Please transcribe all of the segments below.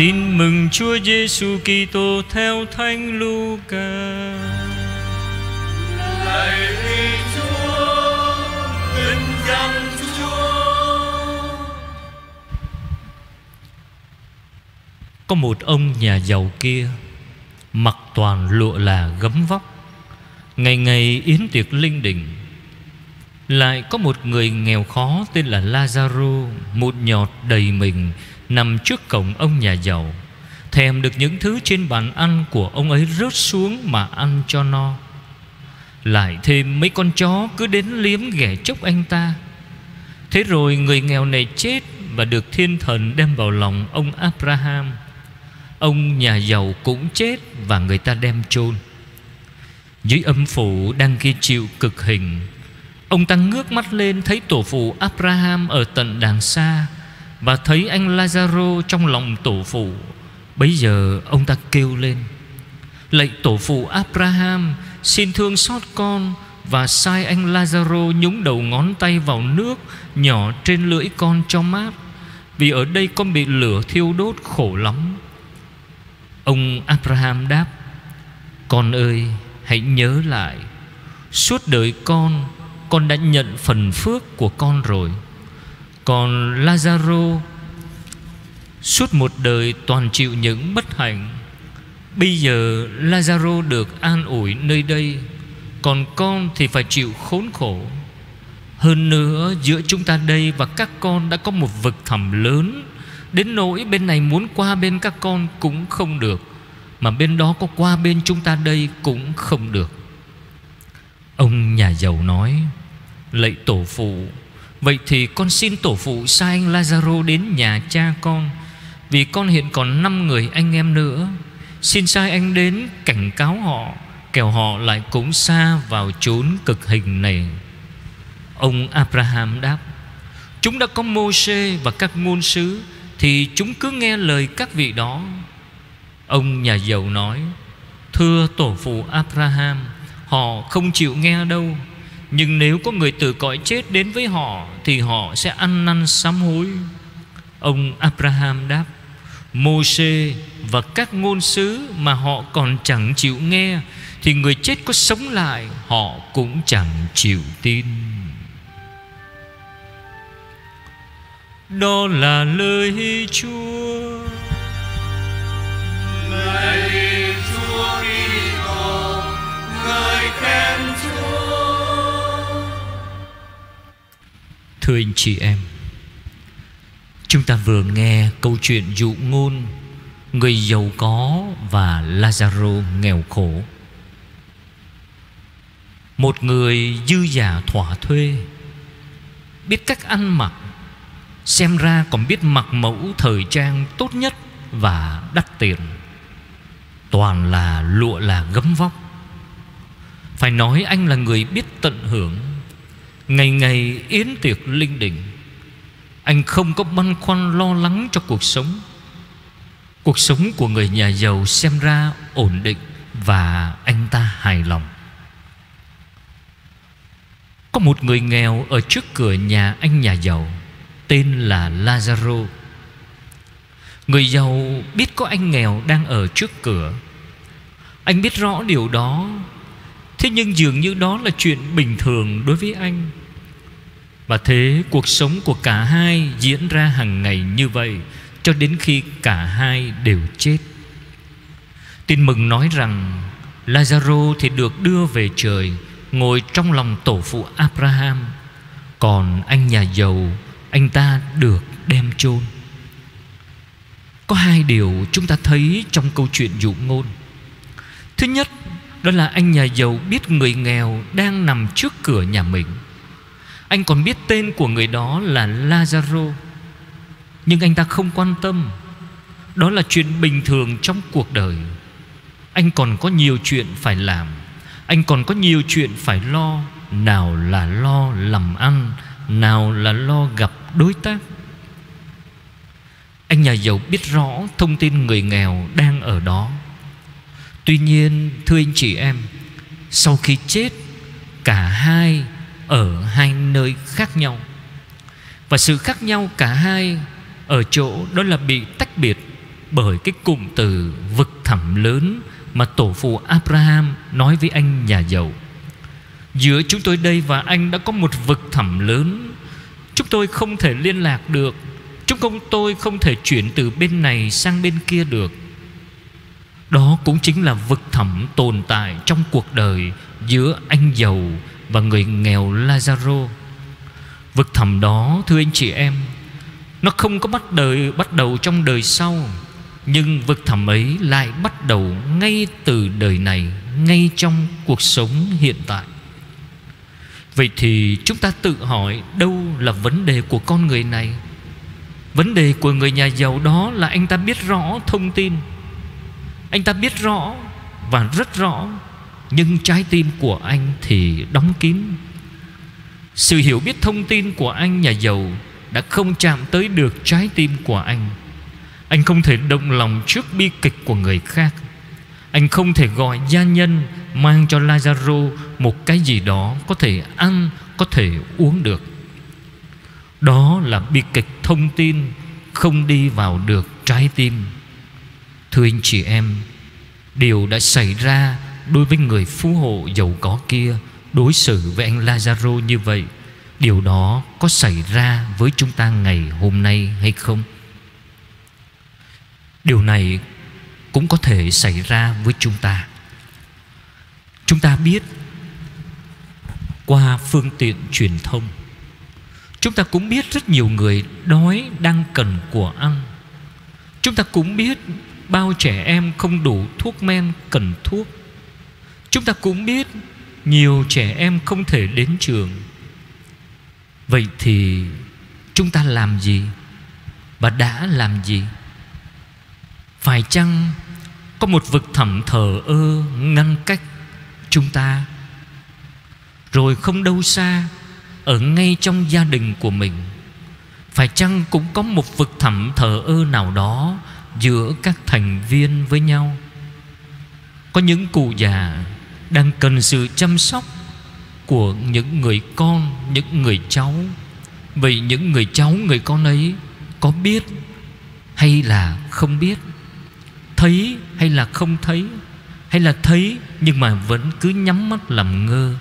Tin mừng Chúa Giêsu Kitô theo Thánh Luca. Lạy Chúa, vinh danh Chúa. Có một ông nhà giàu kia Mặc toàn lụa là gấm vóc Ngày ngày yến tiệc linh đình Lại có một người nghèo khó tên là Lazaro Một nhọt đầy mình Nằm trước cổng ông nhà giàu, Thèm được những thứ trên bàn ăn của ông ấy rớt xuống mà ăn cho no. Lại thêm mấy con chó cứ đến liếm ghẻ chốc anh ta. Thế rồi người nghèo này chết Và được thiên thần đem vào lòng ông Abraham. Ông nhà giàu cũng chết Và người ta đem chôn. Dưới âm phủ đang ghi chịu cực hình, Ông ta ngước mắt lên Thấy tổ phụ Abraham ở tận đàng xa. Và thấy anh Lazaro trong lòng tổ phụ. Bây giờ ông ta kêu lên, Lạy tổ phụ Abraham, Xin thương xót con Và sai anh Lazaro nhúng đầu ngón tay vào nước Nhỏ trên lưỡi con cho mát, Vì ở đây con bị lửa thiêu đốt khổ lắm. Ông Abraham đáp, Con ơi, hãy nhớ lại, Suốt đời con Con đã nhận phần phước của con rồi. Còn Lazaro Suốt một đời toàn chịu những bất hạnh. Bây giờ Lazaro được an ủi nơi đây, Còn con thì phải chịu khốn khổ. Hơn nữa, giữa chúng ta đây và các con đã có một vực thẳm lớn. Đến nỗi bên này muốn qua bên các con cũng không được, Mà bên đó có qua bên chúng ta đây cũng không được. Ông nhà giàu nói, Lạy tổ phụ Vậy thì con xin tổ phụ sai anh Lazaro đến nhà cha con, Vì con hiện còn 5 người anh em nữa. Xin sai anh đến cảnh cáo họ, Kẻo họ lại cũng xa vào chốn cực hình này. Ông Abraham đáp, Chúng đã có Mô-xê và các ngôn sứ, Thì chúng cứ nghe lời các vị đó. Ông nhà giàu nói, Thưa tổ phụ Abraham, Họ không chịu nghe đâu. Nhưng nếu có người từ cõi chết đến với họ, Thì họ sẽ ăn năn sám hối. Ông Abraham đáp Mô-xê và các ngôn sứ mà họ còn chẳng chịu nghe, Thì người chết có sống lại, Họ cũng chẳng chịu tin. Đó là lời Chúa. Thưa anh chị em, Chúng ta vừa nghe câu chuyện dụ ngôn Người giàu có và Lazaro nghèo khổ. Một người dư giả thỏa thuê, Biết cách ăn mặc, Xem ra còn biết mặc mẫu thời trang tốt nhất và đắt tiền. Toàn là lụa là gấm vóc. Phải nói anh là người biết tận hưởng Ngày ngày yến tiệc linh đình, Anh không có băn khoăn lo lắng cho cuộc sống. Cuộc sống của người nhà giàu xem ra ổn định Và anh ta hài lòng. Có một người nghèo ở trước cửa nhà anh nhà giàu, Tên là Lazaro. Người giàu biết có anh nghèo đang ở trước cửa. Anh biết rõ điều đó, Thế nhưng dường như đó là chuyện bình thường đối với anh. Và thế cuộc sống của cả hai diễn ra hàng ngày như vậy, Cho đến khi cả hai đều chết. Tin mừng nói rằng Lazaro thì được đưa về trời, Ngồi trong lòng tổ phụ Abraham. Còn anh nhà giàu, Anh ta được đem chôn. Có hai điều chúng ta thấy trong câu chuyện dụ ngôn. Thứ nhất, Đó là anh nhà giàu biết người nghèo Đang nằm trước cửa nhà mình. Anh còn biết tên của người đó là Lazaro. Nhưng anh ta không quan tâm. Đó là chuyện bình thường trong cuộc đời. Anh còn có nhiều chuyện phải làm. Anh còn có nhiều chuyện phải lo. Nào là lo làm ăn, Nào là lo gặp đối tác. Anh nhà giàu biết rõ thông tin người nghèo đang ở đó. Tuy nhiên, thưa anh chị em, Sau khi chết, Cả hai ở hai nơi khác nhau Và sự khác nhau cả hai Ở chỗ đó là bị tách biệt bởi cái cụm từ vực thẳm lớn mà tổ phụ Abraham nói với anh nhà giàu. Giữa chúng tôi đây và anh đã có một vực thẳm lớn. Chúng tôi không thể liên lạc được. Chúng công tôi không thể chuyển từ bên này sang bên kia được. Đó cũng chính là vực thẳm tồn tại trong cuộc đời giữa anh giàu và người nghèo Lazaro. Vực thẳm đó, thưa anh chị em, Nó không có bắt đời, bắt đầu trong đời sau, Nhưng vực thẳm ấy lại bắt đầu ngay từ đời này, Ngay trong cuộc sống hiện tại. Vậy thì chúng ta tự hỏi Đâu là vấn đề của con người này? Vấn đề của người nhà giàu đó là anh ta biết rõ thông tin. Anh ta biết rõ và rất rõ nhưng trái tim của anh thì đóng kín. Sự hiểu biết thông tin của anh nhà giàu Đã không chạm tới được trái tim của anh. Anh không thể động lòng trước bi kịch của người khác. Anh không thể gọi gia nhân Mang cho Lazaro một cái gì đó Có thể ăn, có thể uống được. Đó là bi kịch thông tin Không đi vào được trái tim. Thưa anh chị em Điều đã xảy ra đối với người phú hộ giàu có kia, đối xử với anh Lazaro như vậy, Điều đó có xảy ra với chúng ta ngày hôm nay hay không? Điều này cũng có thể xảy ra với chúng ta. Chúng ta biết qua phương tiện truyền thông, Chúng ta cũng biết rất nhiều người đói đang cần của ăn. Chúng ta cũng biết bao trẻ em không đủ thuốc men, cần thuốc. Chúng ta cũng biết nhiều trẻ em không thể đến trường. Vậy thì chúng ta làm gì? Và đã làm gì? Phải chăng có một vực thẳm thờ ơ ngăn cách chúng ta? Rồi không đâu xa, ở ngay trong gia đình của mình, phải chăng cũng có một vực thẳm thờ ơ nào đó giữa các thành viên với nhau? Có những cụ già đang cần sự chăm sóc của những người con, những người cháu. Vậy những người cháu, người con ấy có biết hay là không biết? Thấy hay là không thấy? Hay là thấy nhưng mà vẫn cứ nhắm mắt làm ngơ?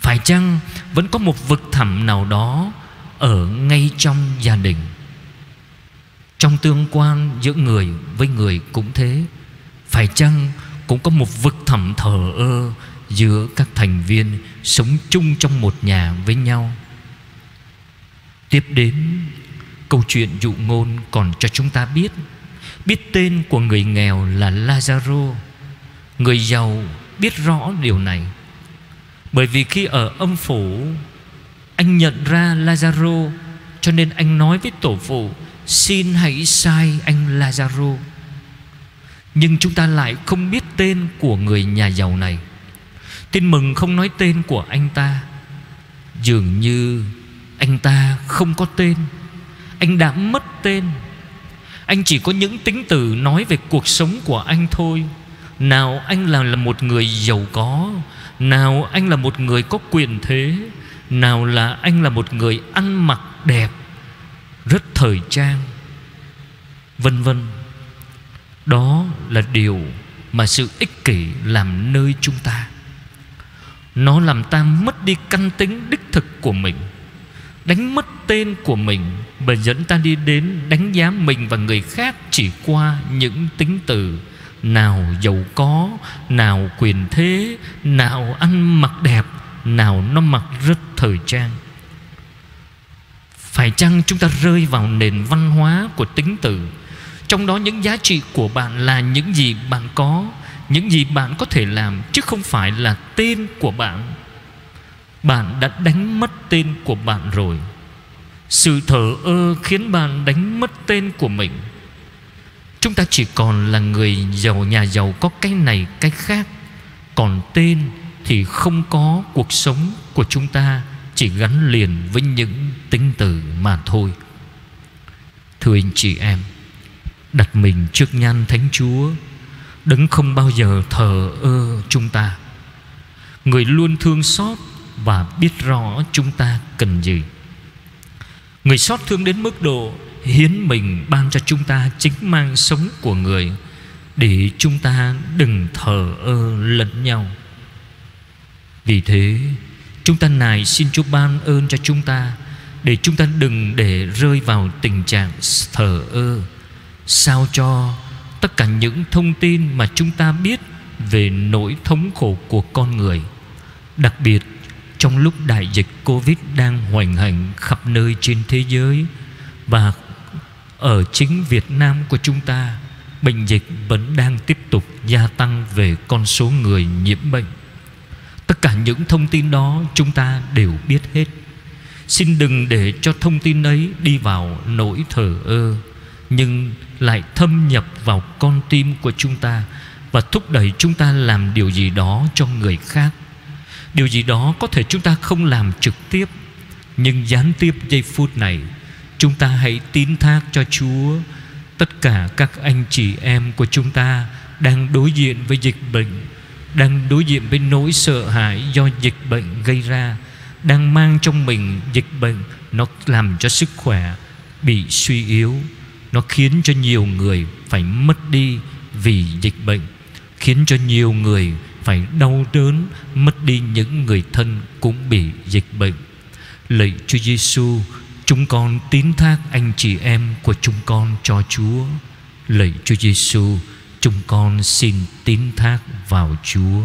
Phải chăng vẫn có một vực thẳm nào đó ở ngay trong gia đình? Trong tương quan giữa người với người cũng thế Phải chăng cũng có một vực thẳm thờ ơ giữa các thành viên sống chung trong một nhà với nhau. Tiếp đến, câu chuyện dụ ngôn còn cho chúng ta biết biết tên của người nghèo là lazaro. Người giàu biết rõ điều này, bởi vì khi ở âm phủ, anh nhận ra lazaro, cho nên anh nói với tổ phụ, xin hãy sai anh lazaro nhưng chúng ta lại không biết tên của người nhà giàu này. Tin mừng không nói tên của anh ta. Dường như anh ta không có tên. Anh đã mất tên. Anh chỉ có những tính từ nói về cuộc sống của anh thôi. Nào anh là, là một người giàu có Nào anh là một người có quyền thế Nào là anh là một người ăn mặc đẹp Rất thời trang Vân vân đó là điều mà sự ích kỷ làm nơi chúng ta. Nó làm ta mất đi căn tính đích thực của mình, Đánh mất tên của mình Và dẫn ta đi đến đánh giá mình và người khác Chỉ qua những tính từ Nào giàu có, Nào quyền thế, Nào ăn mặc đẹp, Nào nó mặc rất thời trang. Phải chăng chúng ta rơi vào nền văn hóa của tính từ trong đó những giá trị của bạn là những gì bạn có, những gì bạn có thể làm, chứ không phải là tên của bạn. Bạn đã đánh mất tên của bạn rồi. Sự thờ ơ khiến bạn đánh mất tên của mình. Chúng ta chỉ còn là người giàu, nhà giàu có cái này, cái khác. Còn tên thì không có cuộc sống của chúng ta, chỉ gắn liền với những tính từ mà thôi. Thưa anh chị em đặt mình trước nhan thánh chúa, đấng không bao giờ thờ ơ chúng ta. Người luôn thương xót và biết rõ chúng ta cần gì. Người xót thương đến mức độ hiến mình ban cho chúng ta chính mang sống của người, để chúng ta đừng thờ ơ lẫn nhau. Vì thế, chúng ta nài xin Chúa ban ơn cho chúng ta, để chúng ta đừng để rơi vào tình trạng thờ ơ sao cho tất cả những thông tin mà chúng ta biết về nỗi thống khổ của con người, đặc biệt trong lúc đại dịch covid đang hoành hành khắp nơi trên thế giới và ở chính việt nam của chúng ta, bệnh dịch vẫn đang tiếp tục gia tăng về con số người nhiễm bệnh. Tất cả những thông tin đó chúng ta đều biết hết. Xin đừng để cho thông tin ấy đi vào nỗi thờ ơ, nhưng lại thâm nhập vào con tim của chúng ta và thúc đẩy chúng ta làm điều gì đó cho người khác. Điều gì đó có thể chúng ta không làm trực tiếp, nhưng gián tiếp giây phút này, chúng ta hãy tín thác cho chúa. Tất cả các anh chị em của chúng ta đang đối diện với dịch bệnh, đang đối diện với nỗi sợ hãi do dịch bệnh gây ra, đang mang trong mình dịch bệnh, nó làm cho sức khỏe bị suy yếu nó khiến cho nhiều người phải mất đi vì dịch bệnh, khiến cho nhiều người phải đau đớn mất đi những người thân cũng bị dịch bệnh. Lạy Chúa Giêsu, chúng con tín thác anh chị em của chúng con cho Chúa. Lạy Chúa Giêsu, chúng con xin tín thác vào Chúa.